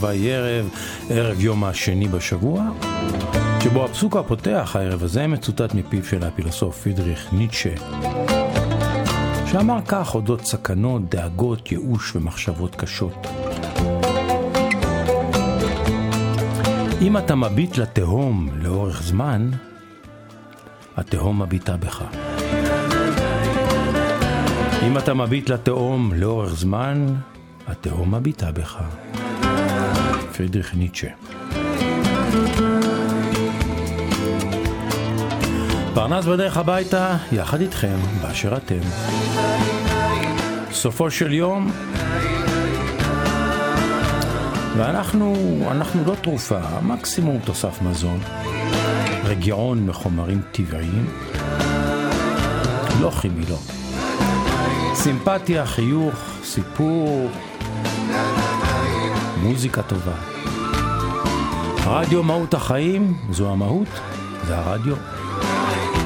ויבוקר, וירב, ערב יום השני בשבוע, שבו הפסוק הפותח הערב הזה מצוטט מפיו של הפילוסוף פרידריך ניטשה, שאמר כך אודות סכנות, דאגות, ייאוש ומחשבות קשות. אם אתה מביט לתהום לאורך זמן, התהום מביטה בך. אם אתה מביט לתהום לאורך זמן, התהום מביטה בך. פרידריך ניטשה. פרנס בדרך הביתה, יחד איתכם, באשר אתם. סופו של יום, ואנחנו, אנחנו לא תרופה, מקסימום תוסף מזון, רגיעון מחומרים טבעיים, לא כימי, לא. סימפתיה, חיוך, סיפור, מוזיקה טובה. רדיו מהות החיים, זו המהות, זה הרדיו.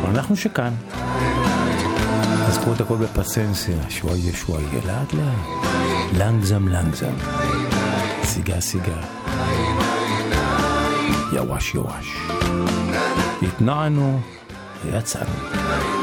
ואנחנו שכאן. אז קחו את הכל בפסנסיה, שוואיה שוואיה, לאט לאט. לנגזם לנגזם. סיגה סיגה. יואש יואש. התנענו ויצאנו.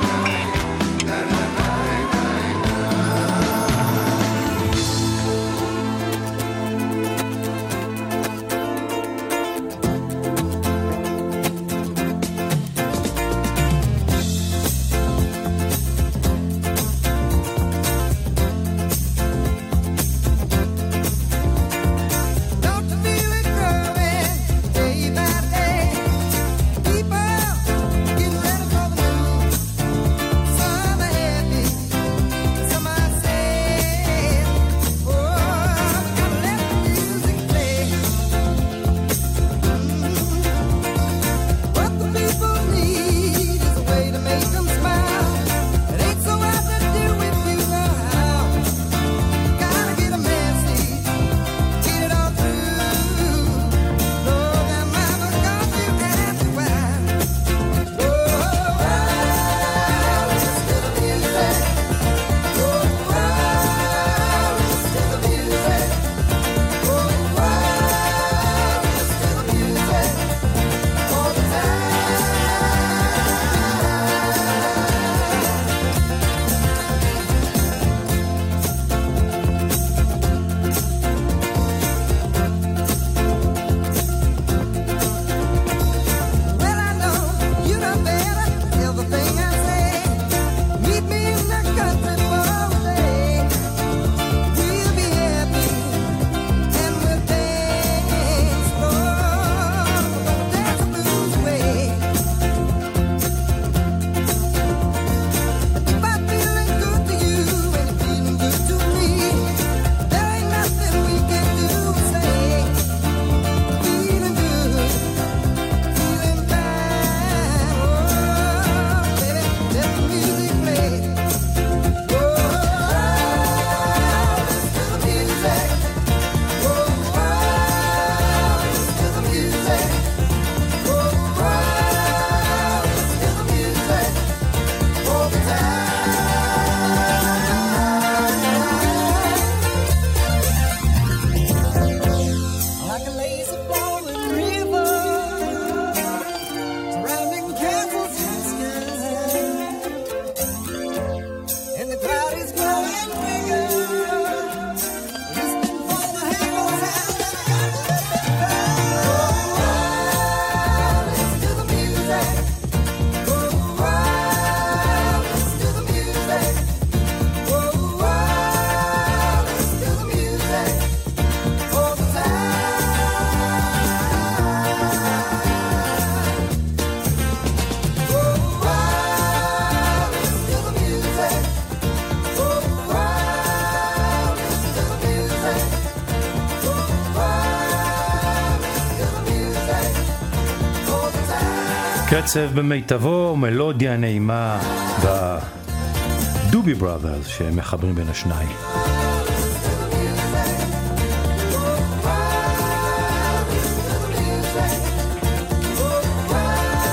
קצב במיטבו, מלודיה נעימה בדובי בראדרס שמחברים בין השניים.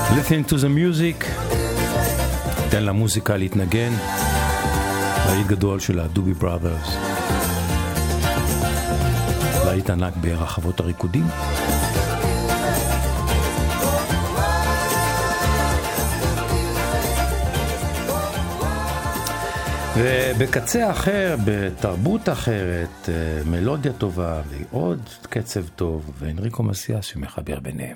Listening to the music, תן למוזיקה להתנגן, להיט גדול של הדובי בראדרס. להיט ענק ברחבות הריקודים. ובקצה אחר, בתרבות אחרת, אה, מלודיה טובה ועוד קצב טוב, ואנריקו מסיאס שמחבר ביניהם.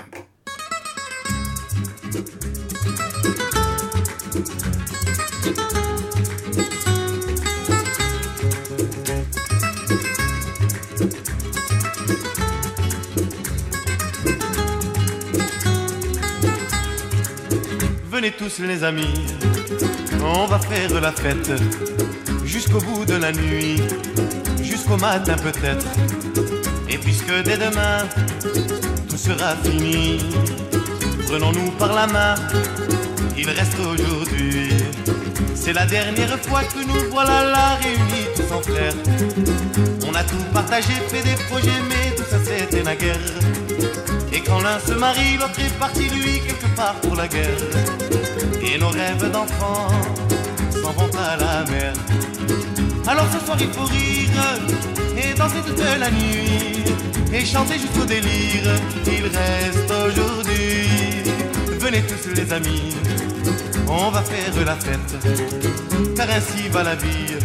Venez tous les amis, on va faire la fête jusqu'au bout de la nuit, jusqu'au matin peut-être. Et puisque dès demain tout sera fini, prenons-nous par la main, il reste aujourd'hui. C'est la dernière fois que nous voilà là réunis tous en frères. On a tout partagé, fait des projets, mais tout ça c'était la guerre. Et quand l'un se marie, l'autre est parti lui quelque part pour la guerre. Et nos rêves d'enfants s'en vont à la mer. Alors ce soir il faut rire et danser toute la nuit et chanter jusqu'au délire. Il reste aujourd'hui. Venez tous les amis, on va faire la fête. Car ainsi va la vie,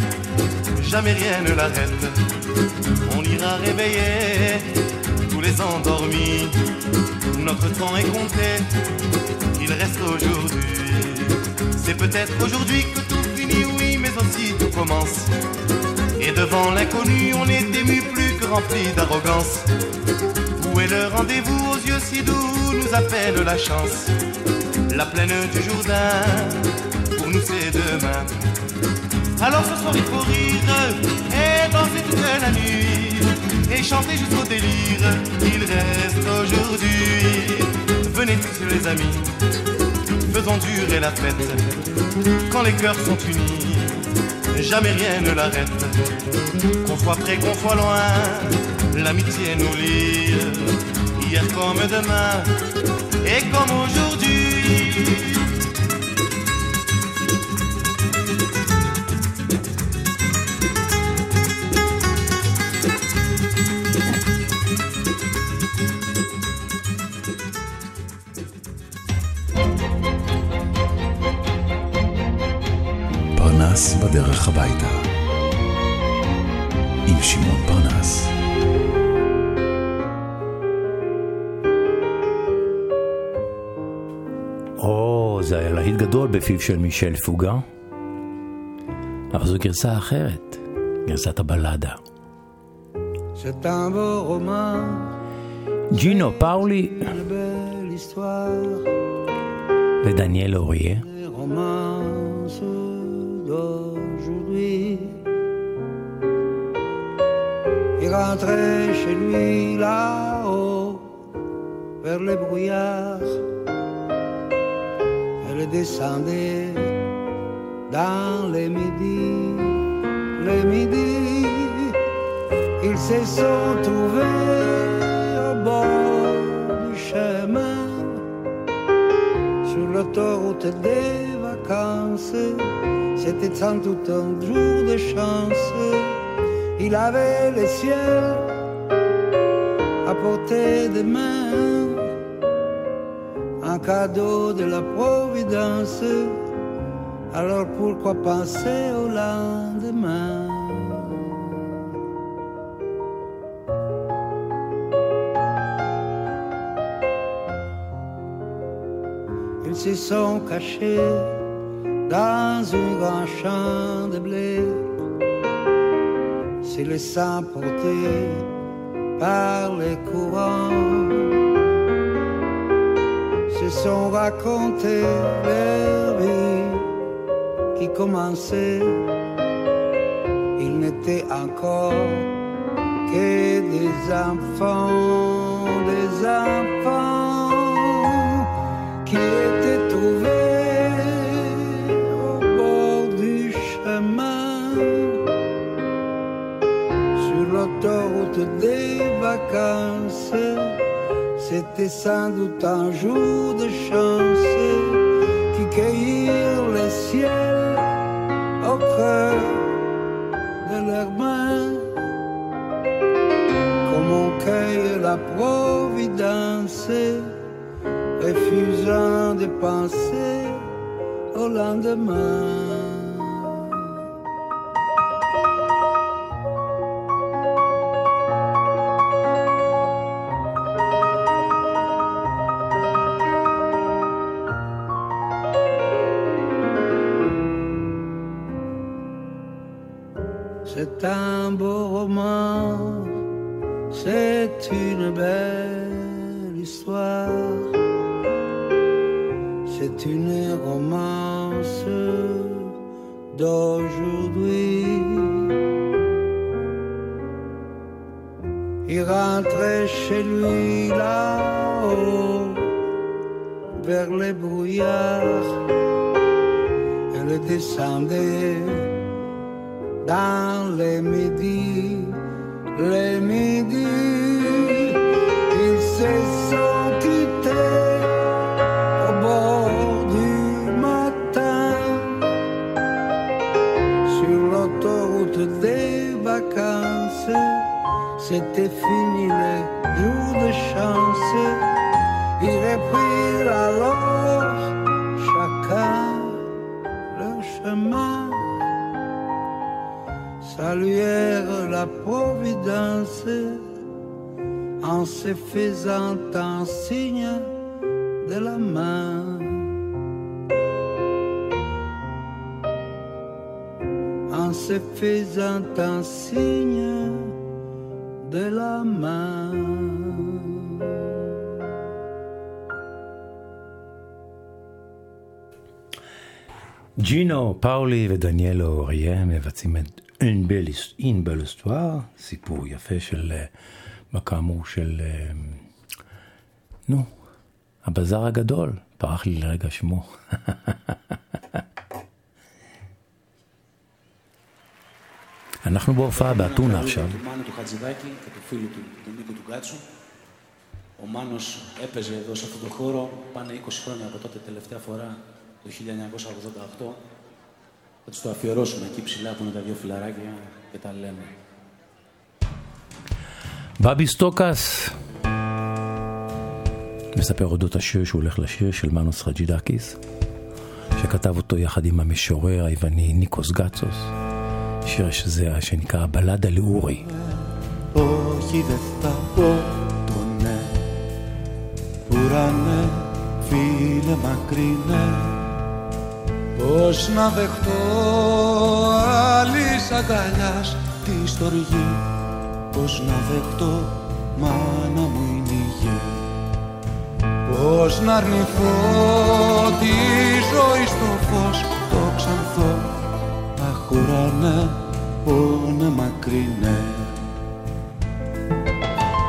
jamais rien ne l'arrête. On ira réveiller tous les endormis. Notre temps est compté, il reste aujourd'hui. C'est peut-être aujourd'hui que tout finit, oui, mais aussi tout commence. Et devant l'inconnu, on est ému plus que rempli d'arrogance. Où est le rendez-vous aux yeux si doux nous appelle la chance La plaine du Jourdain, pour nous c'est demain. Alors ce soir il faut rire et danser toute la nuit et chanter jusqu'au délire. Il reste aujourd'hui. Venez tous les amis, faisons durer la fête. Quand les cœurs sont unis, jamais rien ne l'arrête. Qu'on soit près, qu'on soit loin, l'amitié nous lie. Hier comme demain et comme aujourd'hui. הביתה. עם שמעון פרנס. או, זה היה להיט גדול בפיו של מישל פוגה. אבל זו גרסה אחרת, גרסת הבלדה. Roman, ג'ינו פאולי ודניאל אוריה. des romances Il rentrait chez lui là-haut, vers les brouillards. Elle descendait dans les midis, les midis. Ils se sont trouvés au bord du chemin sur l'autoroute des vacances. C'était sans doute un jour de chance. Il avait le ciel à portée de main, un cadeau de la Providence. Alors pourquoi penser au lendemain? Ils se sont cachés dans un grand champ de blé, se laissant porter par les courants, se sont racontés leur vie qui commençait. Ils n'étaient encore que des enfants, des enfants qui étaient sur des vacances. C'était sans doute un jour de chance qui cueillirent le ciel au creux de leurs mains. Comme on cueille la providence, refusant de penser au lendemain. Les midis, ils se sont quittés au bord du matin sur l'autoroute des vacances. C'était fini les jours de chance. Ils reprirent alors chacun leur chemin saluèrent la providence en se faisant un signe de la main. En se faisant un signe de la main. ג'ינו, פאולי ודניאלו אוריה מבצעים את אין בל- אין בל היסטואר, סיפור יפה של, אה, מה כאמור, של, אה, נו, הבזאר הגדול, פרח לי לרגע שמו. אנחנו בהופעה באתונה עכשיו. Του Μάνου του Χατζηδάκη και του φίλου του, του Νίκου του Γκάτσου. Ο Μάνος έπαιζε εδώ σε αυτόν τον χώρο πάνε 20 χρόνια από τότε τελευταία φορά, το 1988. Θα τους το αφιερώσουμε εκεί ψηλά που είναι τα δύο φιλαράκια και τα λέμε. בבי סטוקס מספר אודות השיר שהוא הולך לשיר של מנוס חג'ידקיס, שכתב אותו יחד עם המשורר היווני ניקוס גצוס, שיר שזה שנקרא הבלדה לאורי. Όχι δεν θα πω το ναι Ουρανέ, φίλε μακρινέ Πώς να δεχτώ άλλης αγκαλιάς της στοργή. Πώς να δεχτώ μάνα μου είναι η γη Πώς να αρνηθώ τη ζωή στο φως το ξανθώ Αχ ουρανέ, πόνε μακρινέ.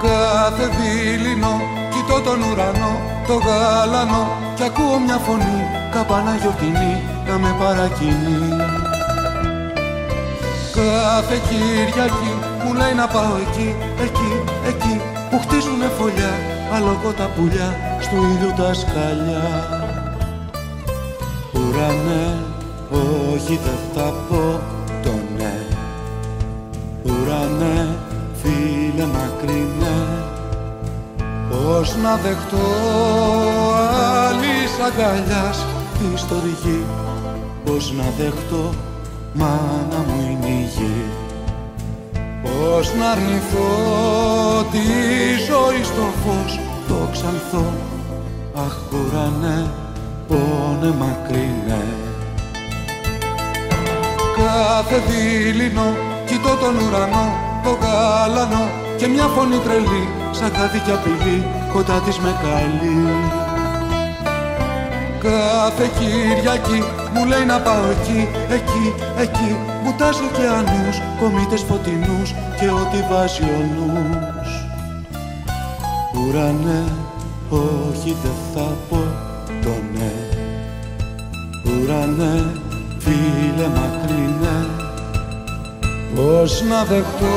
Κάθε δίληνο κοιτώ τον ουρανό, το γάλανο Κι ακούω μια φωνή, καπάνα γιορτινή να με παρακινεί. Κάθε Κυριακή μου λέει να πάω εκεί, εκεί, εκεί Που χτίζουνε φωλιά, αλογώ τα πουλιά Στου ήλιου τα σκαλιά. Ουρανέ, όχι δεν θα πω το ναι. Ουρανέ, φίλε μακρινέ Πώς να δεχτώ άλλης αγκαλιάς της στοργή Πώς να δεχτώ μάνα μου είναι η γη Πώς να αρνηθώ τη ζωή στο φως το ξανθώ Αχ ουρανέ, πόνε μακρινέ Κάθε δίληνο κοιτώ τον ουρανό, το γάλανο Και μια φωνή τρελή, σαν κάτι κι απειλή, κοντά της με καλεί Κάθε Κυριακή μου λέει να πάω εκεί, εκεί, εκεί. Μπουτάς ωκεανούς, κομίτες φωτεινούς και ό,τι βάζει ο νους. Ουρανέ, όχι δεν θα πω το ναι. Ουρανέ, φίλε μακρινέ Πώς να δεχτώ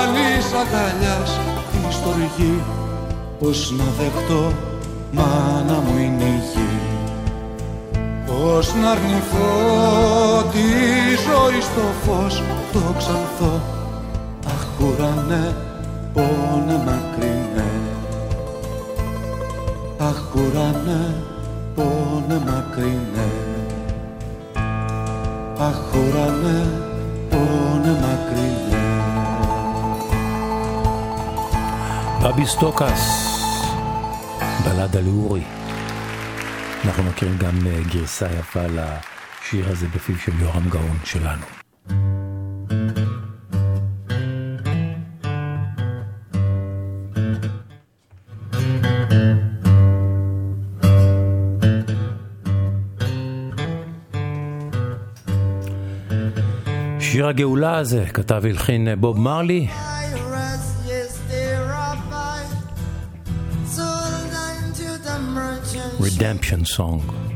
άλλης αγκαλιάς. Τη στοργή Πώς να δεχτώ μάνα μου είναι η γη Πώς να αρνηθώ τη ζωή στο φως το ξανθώ Αχ κουρανέ πόνε μακρινέ. Αχ ουρανέ πόνε μακρινέ. Αχ ουρανέ πόνε μακρινέ. סטוקס, בלד על אורי. אנחנו מכירים גם אה, גרסה יפה לשיר הזה בפיו של יורם גאון שלנו. שיר הגאולה הזה כתב והלחין אה, בוב מרלי, Redemption Song.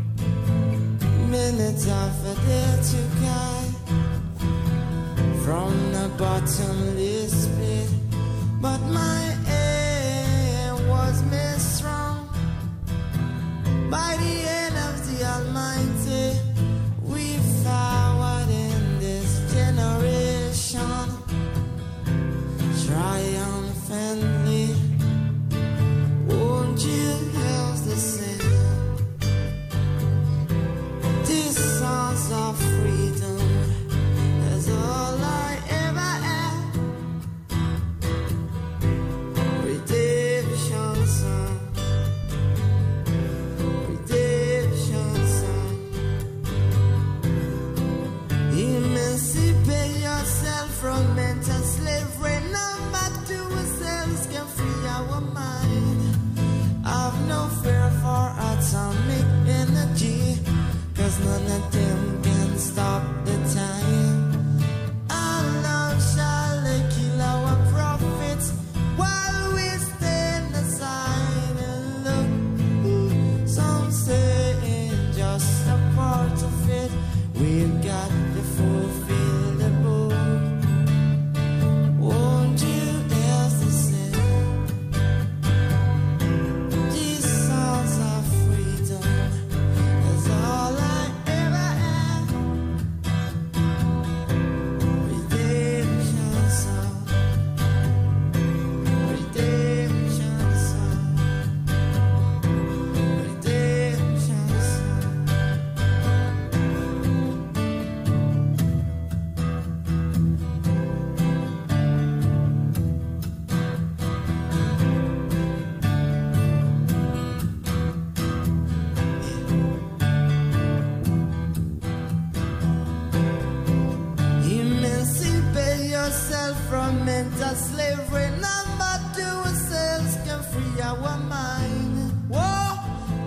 Mental slavery. None but ourselves can free our mind. Whoa,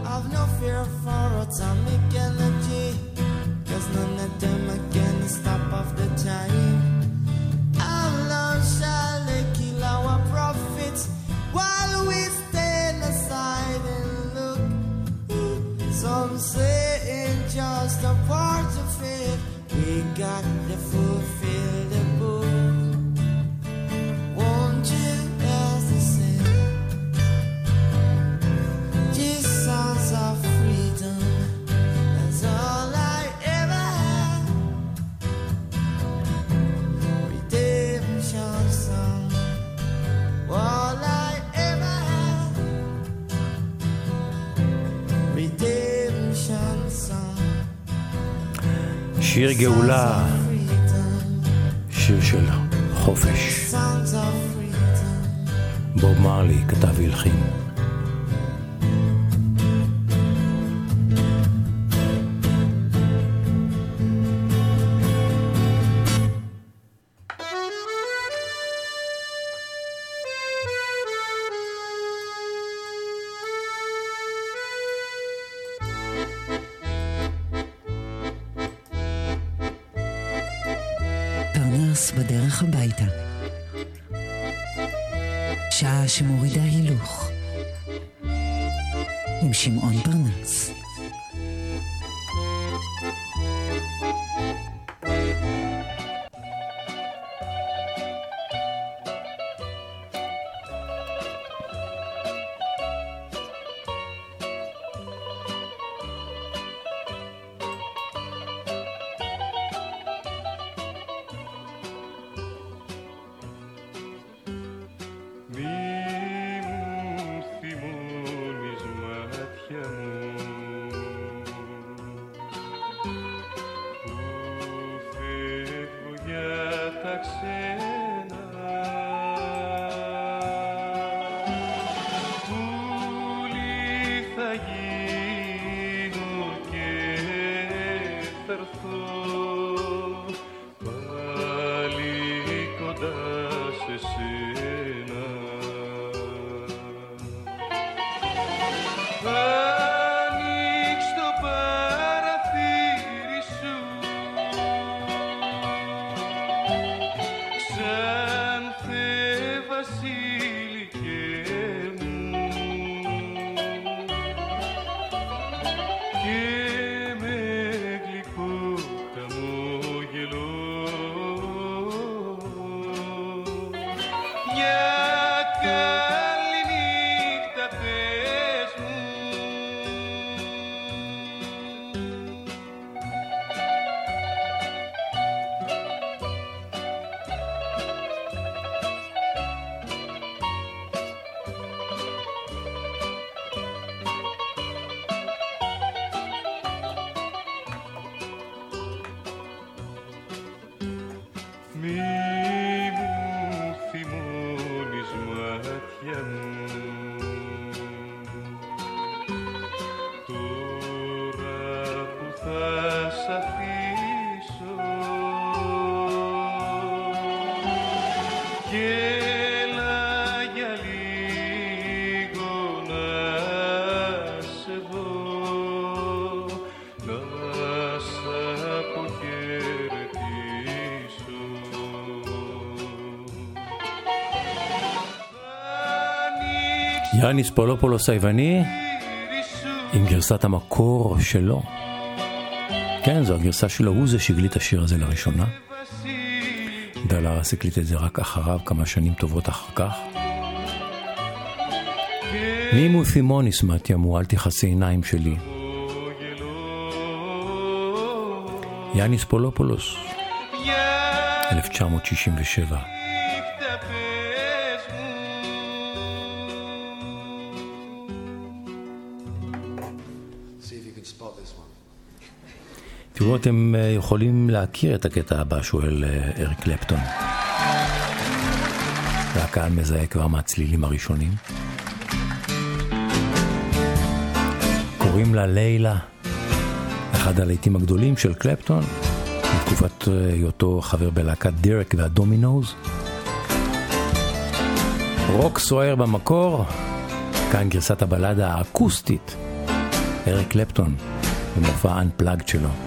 I've no fear for atomic energy. Cause none of them can stop off the time. Love shall kill our prophets while we stand aside and look. Some say just a שיר גאולה, שיר של חופש. בוב מרלי כתב והלחין. 天。יאניס פולופולוס היווני עם גרסת המקור שלו. כן, זו הגרסה שלו, הוא זה שהקליט השיר הזה לראשונה. דלרס הקליט את זה רק אחריו, כמה שנים טובות אחר כך. Μη μου θυμώνεις, μάτια μου, אל תכעסי עיניים שלי. יאניס פולופולוס, 1967. תדעו אתם אה, יכולים להכיר את הקטע הבא, שואל אה, אריק קלפטון. והקהל מזהה כבר מהצלילים הראשונים. קוראים לה לילה, אחד הלהיטים הגדולים של קלפטון, בתקופת אה, היותו חבר בלהקת דירק והדומינוז. רוק סוער במקור, כאן גרסת הבלדה האקוסטית, אריק קלפטון, במופע Unplugged שלו.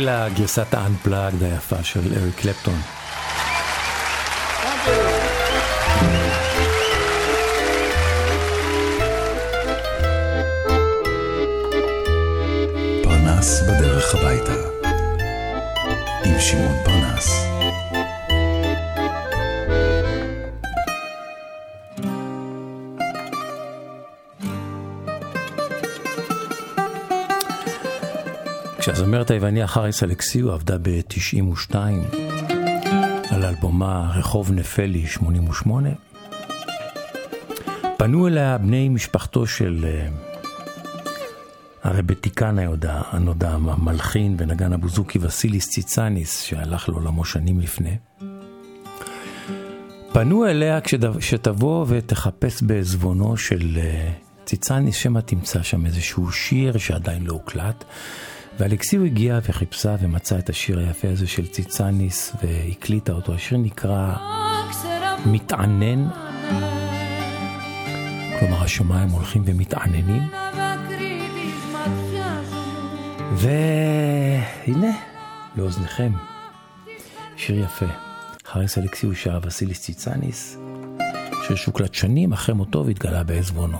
לילה, גרסת ה-unplugged היפה של אריק קלפטון. פרנס בדרך הביתה. עם שמעון פרנס. כשהזמרת היווניה חריס אלכסיו עבדה ב-92 על אלבומה רחוב נפלי 88, פנו אליה בני משפחתו של אה, הרבטיקן הנודע, המלחין ונגן הבוזוקי וסיליס ציצניס, שהלך לעולמו שנים לפני. פנו אליה כשד- שתבוא ותחפש בעזבונו של אה, ציצניס, שמא תמצא שם איזשהו שיר שעדיין לא הוקלט. ואלכסיו הגיעה וחיפשה ומצאה את השיר היפה הזה של ציצניס והקליטה אותו. השיר נקרא מתענן, כלומר השמיים הולכים ומתעננים. והנה, לאוזניכם, שיר יפה. חריס אלכסיו שר וסיליס ציצניס, שיר שהוקלט שנים אחרי מותו והתגלה בעזבונו.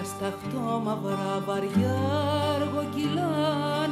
Ασταχτώ μαυρά βαριά αργοκυλά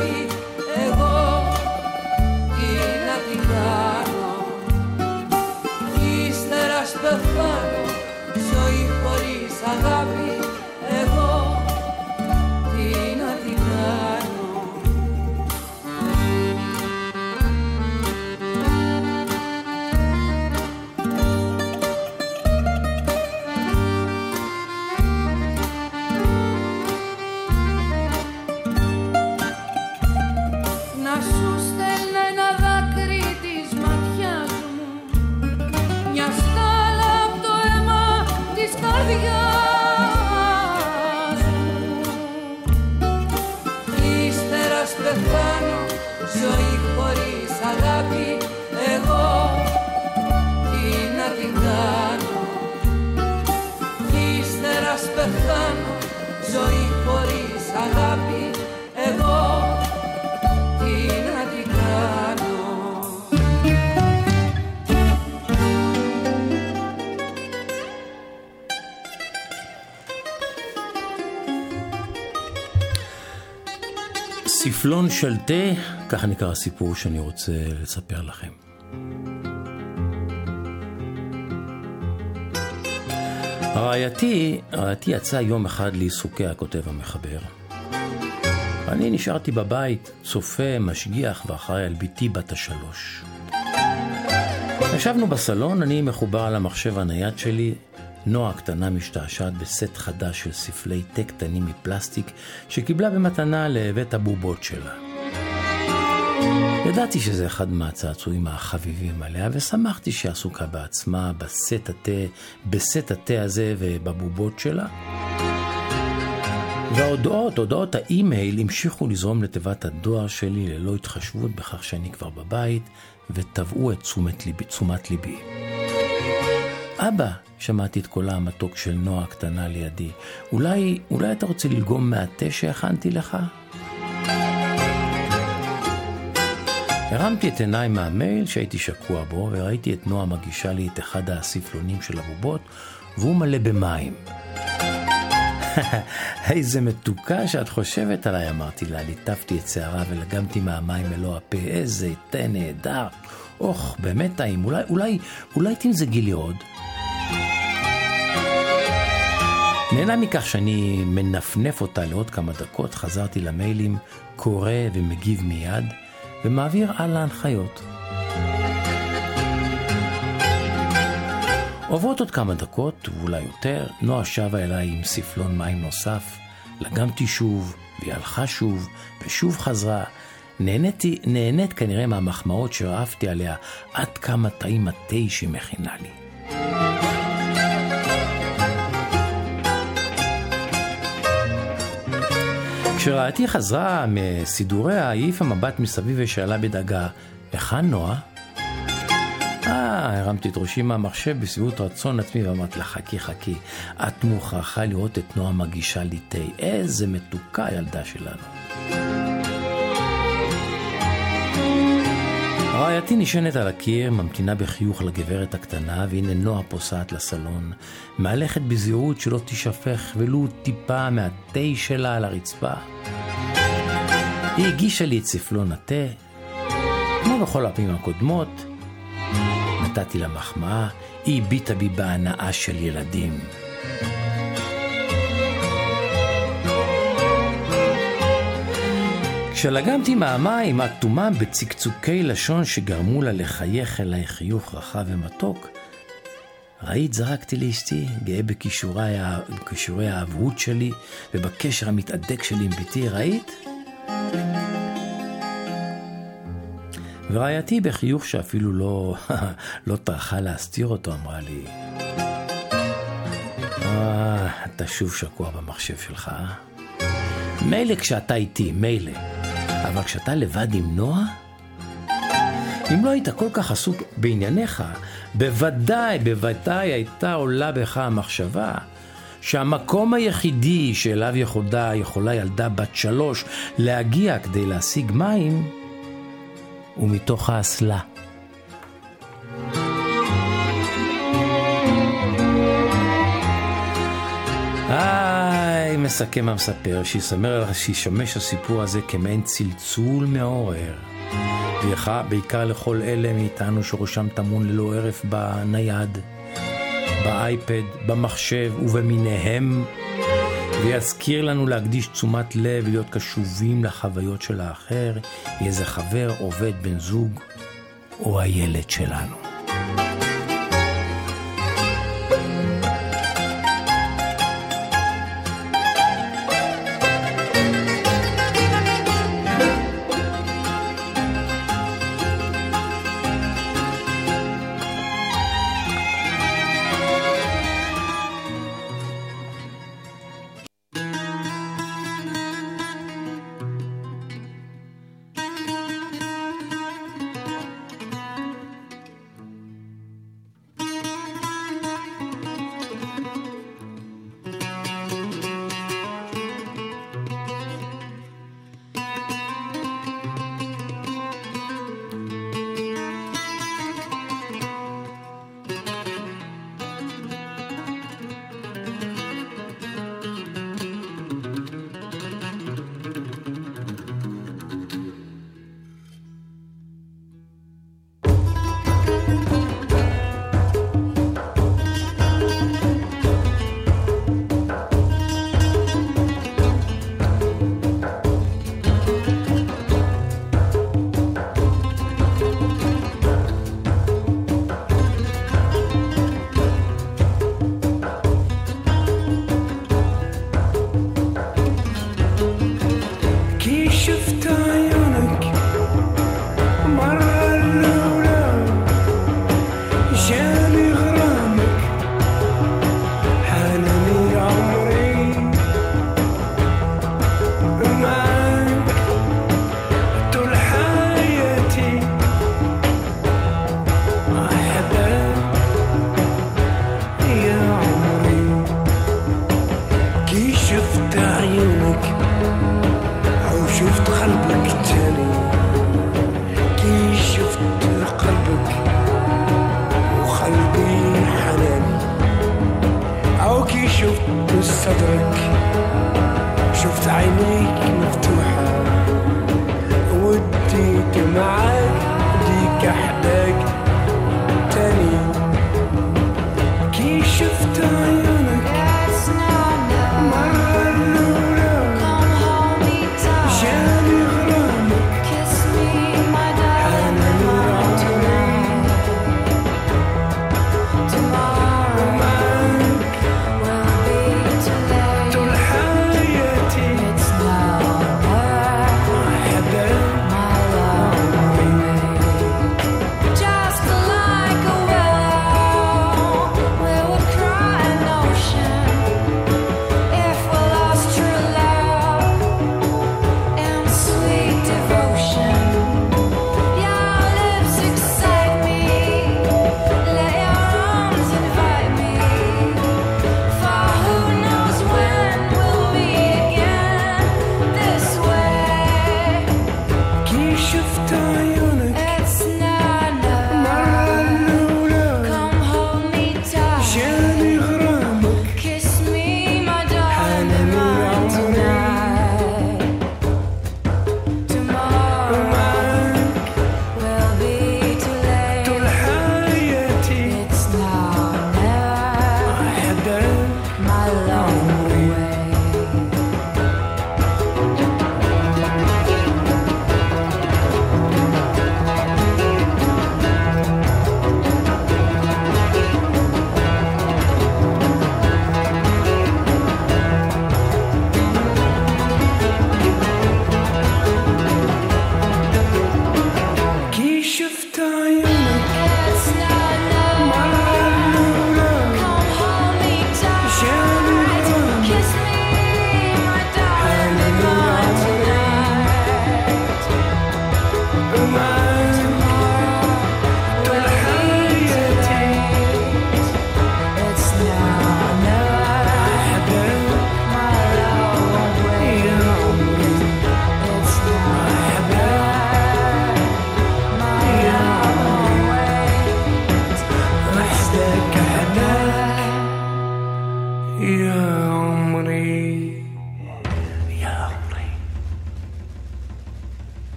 αγάπη Εγώ τι να την κάνω. Ύστερα πεθάνω ζωή χωρίς αγάπη love you. ספלון של תה, ככה נקרא הסיפור שאני רוצה לספר לכם. רעייתי, רעייתי יצאה יום אחד לעיסוקי הכותב המחבר. אני נשארתי בבית, צופה, משגיח ואחראי על בתי בת השלוש. ישבנו בסלון, אני מחובר על המחשב הנייד שלי, נועה הקטנה משתעשעת בסט חדש של ספלי תה קטנים מפלסטיק שקיבלה במתנה לבית הבובות שלה. ידעתי שזה אחד מהצעצועים החביבים עליה, ושמחתי שהיא עסוקה בעצמה בסט התה, בסט התה הזה ובבובות שלה. וההודעות, הודעות האימייל המשיכו לזרום לתיבת הדואר שלי ללא התחשבות בכך שאני כבר בבית, וטבעו את תשומת ליבי. תשומת ליבי. אבא, שמעתי את קולה המתוק של נועה הקטנה לידי, אולי, אולי אתה רוצה ללגום מהתה שהכנתי לך? הרמתי את עיניי מהמייל שהייתי שקוע בו, וראיתי את נועה מגישה לי את אחד הספלונים של הבובות, והוא מלא במים. איזה מתוקה שאת חושבת עליי, אמרתי לה, ליטפתי את שערה ולגמתי מהמים מלוא הפה, איזה תה נהדר. אוח, באמת טעים, אולי, אולי, אולי תמזגי לי עוד. נהנה מכך שאני מנפנף אותה לעוד כמה דקות, חזרתי למיילים, קורא ומגיב מיד, ומעביר הלאה הנחיות. עוברות עוד כמה דקות, ואולי יותר, נועה שבה אליי עם ספלון מים נוסף, לגמתי שוב, והיא הלכה שוב, ושוב חזרה. נהניתי, נהנית כנראה מהמחמאות שרעפתי עליה, עד כמה טעים התה שהיא מכינה לי. כשרעייתי חזרה מסידוריה, העיפה מבט מסביב ושאלה בדאגה, היכן נועה? אה, הרמתי את ראשי מהמחשב בשביעות רצון עצמי ואמרתי לה, חכי חכי, את מוכרחה לראות את נועה מגישה לי תה, איזה מתוקה הילדה שלנו. רעייתי נשענת על הקיר, ממתינה בחיוך לגברת הקטנה, והנה נועה פוסעת לסלון, מהלכת בזהירות שלא תישפך ולו טיפה מהתה שלה על הרצפה. היא הגישה לי את ספלון התה, כמו בכל הפעמים הקודמות, נתתי לה מחמאה, היא הביטה בי בהנאה של ילדים. כשלגמתי מהמים תומם בצקצוקי לשון שגרמו לה לחייך אליי חיוך רחב ומתוק, ראית זרקתי לאשתי, גאה בכישורי, האהבות שלי ובקשר המתהדק שלי עם בתי, ראית? ורעייתי בחיוך שאפילו לא, לא טרחה להסתיר אותו, אמרה לי, אה, אתה שוב שקוע במחשב שלך, אה? מילא כשאתה איתי, מילא, אבל כשאתה לבד עם נועה? אם לא היית כל כך עסוק בענייניך, בוודאי, בוודאי הייתה עולה בך המחשבה שהמקום היחידי שאליו יכולה, יכולה ילדה בת שלוש להגיע כדי להשיג מים הוא מתוך האסלה. איי, מסכם המספר שישמש הסיפור הזה כמעין צלצול מעורר. בעיקר לכל אלה מאיתנו שראשם טמון ללא הרף בנייד, באייפד, במחשב ובמיניהם, ויזכיר לנו להקדיש תשומת לב ולהיות קשובים לחוויות של האחר, יהיה זה חבר, עובד, בן זוג או הילד שלנו.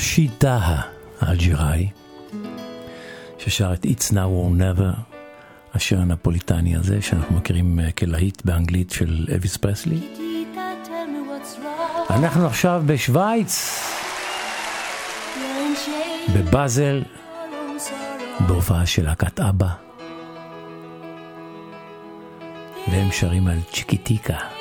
רשיד טהא האלג'יראי, ששר את It's Now or Never, השיר הנפוליטני הזה, שאנחנו מכירים אה, כלהיט באנגלית של אביס פרסלי. אנחנו עכשיו בשוויץ, בבאזל, בהופעה של להקת אבא, והם שרים על צ'יקיטיקה.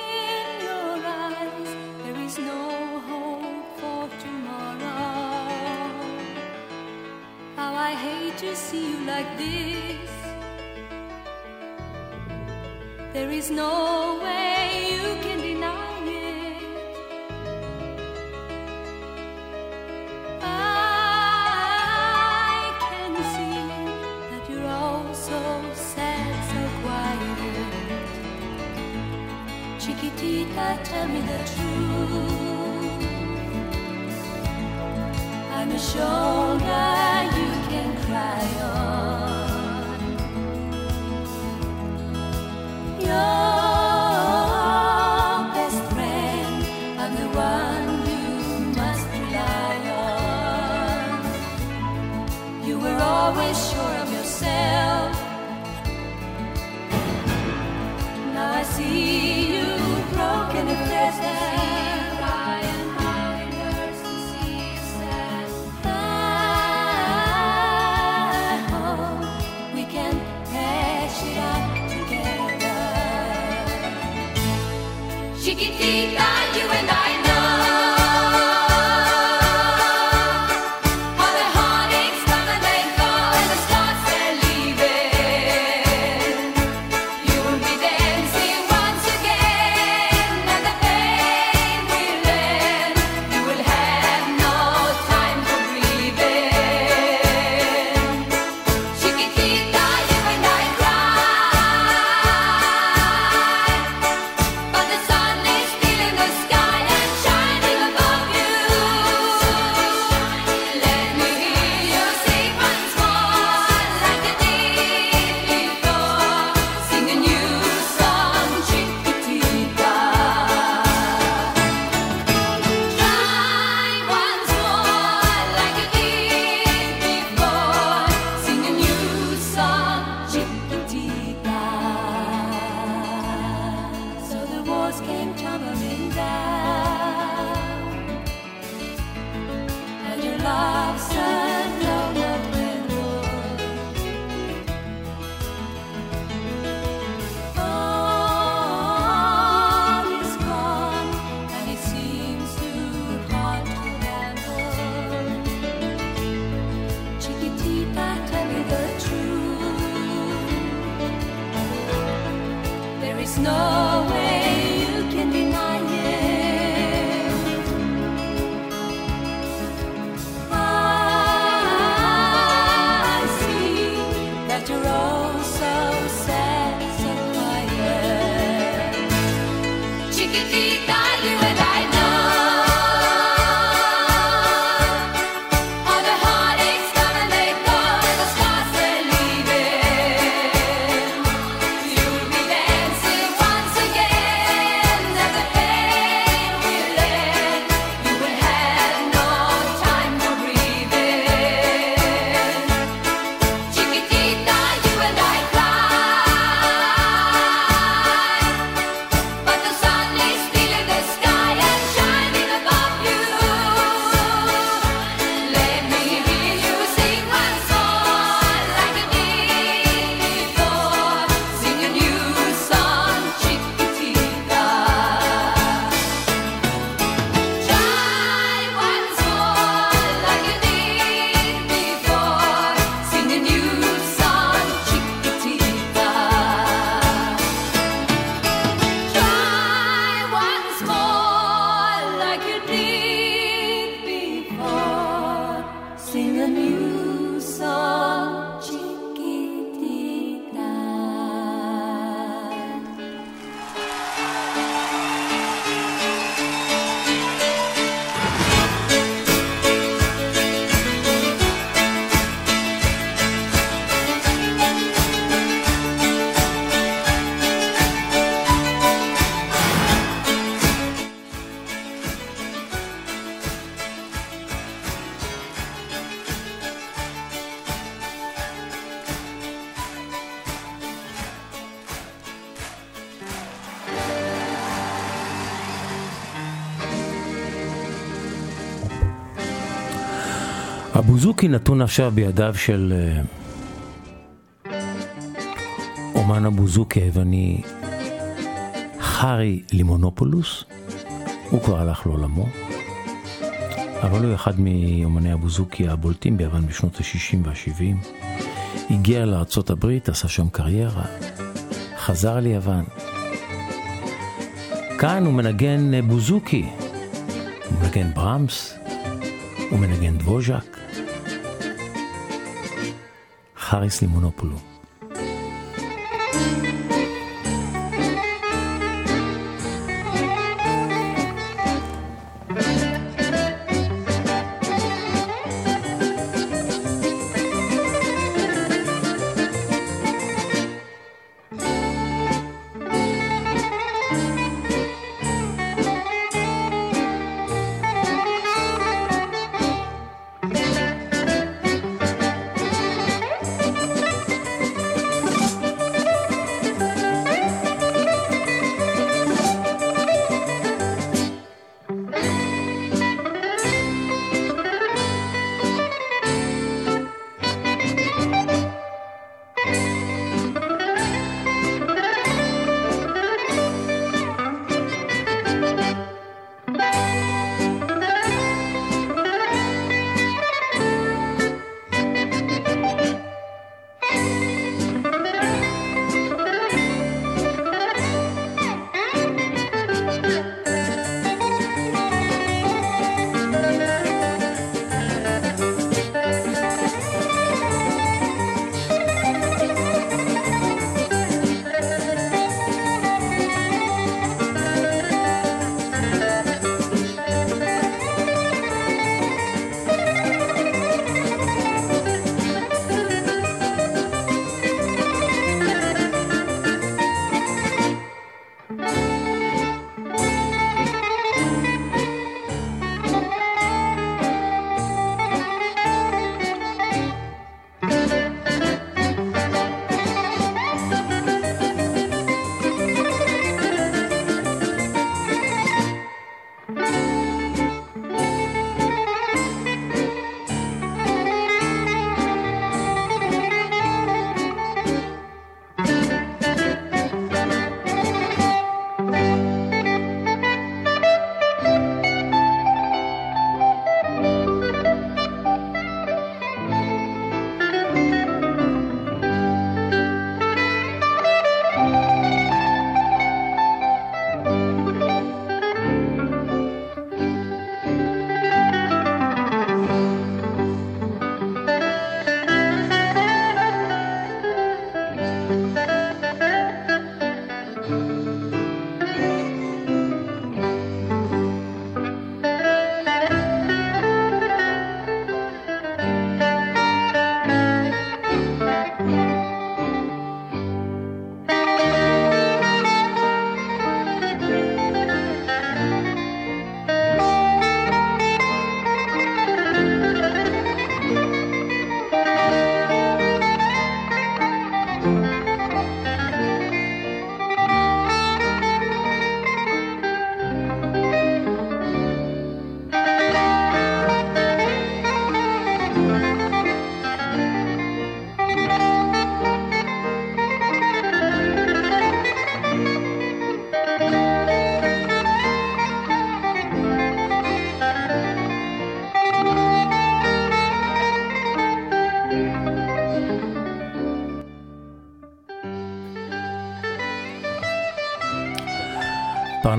הבוזוקי נתון עכשיו בידיו של אה, אומן הבוזוקי היווני חרי לימונופולוס. הוא כבר הלך לעולמו, אבל הוא אחד מאומני הבוזוקי הבולטים ביוון בשנות ה-60 וה-70. הגיע הברית, עשה שם קריירה, חזר ליוון. כאן הוא מנגן בוזוקי, הוא מנגן ברמס, הוא מנגן דבוז'ק. חריס לימונופולו.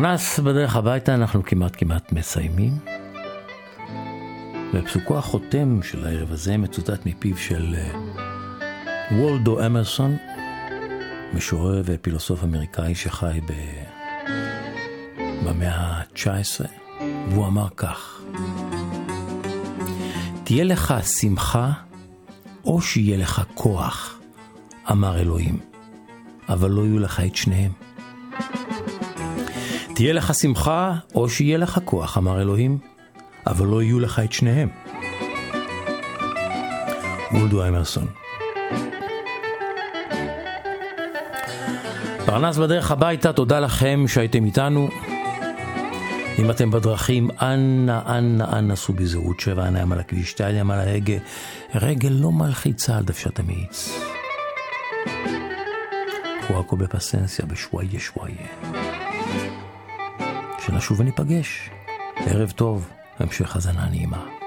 פרנס בדרך הביתה אנחנו כמעט כמעט מסיימים. בפסוקו החותם של הערב הזה מצוטט מפיו של אה, וולדו אמרסון, משורר ופילוסוף אמריקאי שחי ב... במאה ה-19, והוא אמר כך: תהיה לך שמחה או שיהיה לך כוח, אמר אלוהים, אבל לא יהיו לך את שניהם. תהיה לך שמחה או שיהיה לך כוח, אמר אלוהים, אבל לא יהיו לך את שניהם. וולדו אמרסון. פרנס בדרך הביתה, תודה לכם שהייתם איתנו. אם אתם בדרכים, אנא, אנא, אנא סעו בזהות שבע עיניים על הכביש, שתי עיניים על ההגה, רגל לא מלחיצה על דוושת המאיץ. קחו הכל בפסנסיה, בשוואיה שוואיה. שנשוב וניפגש. ערב טוב, המשך האזנה נעימה.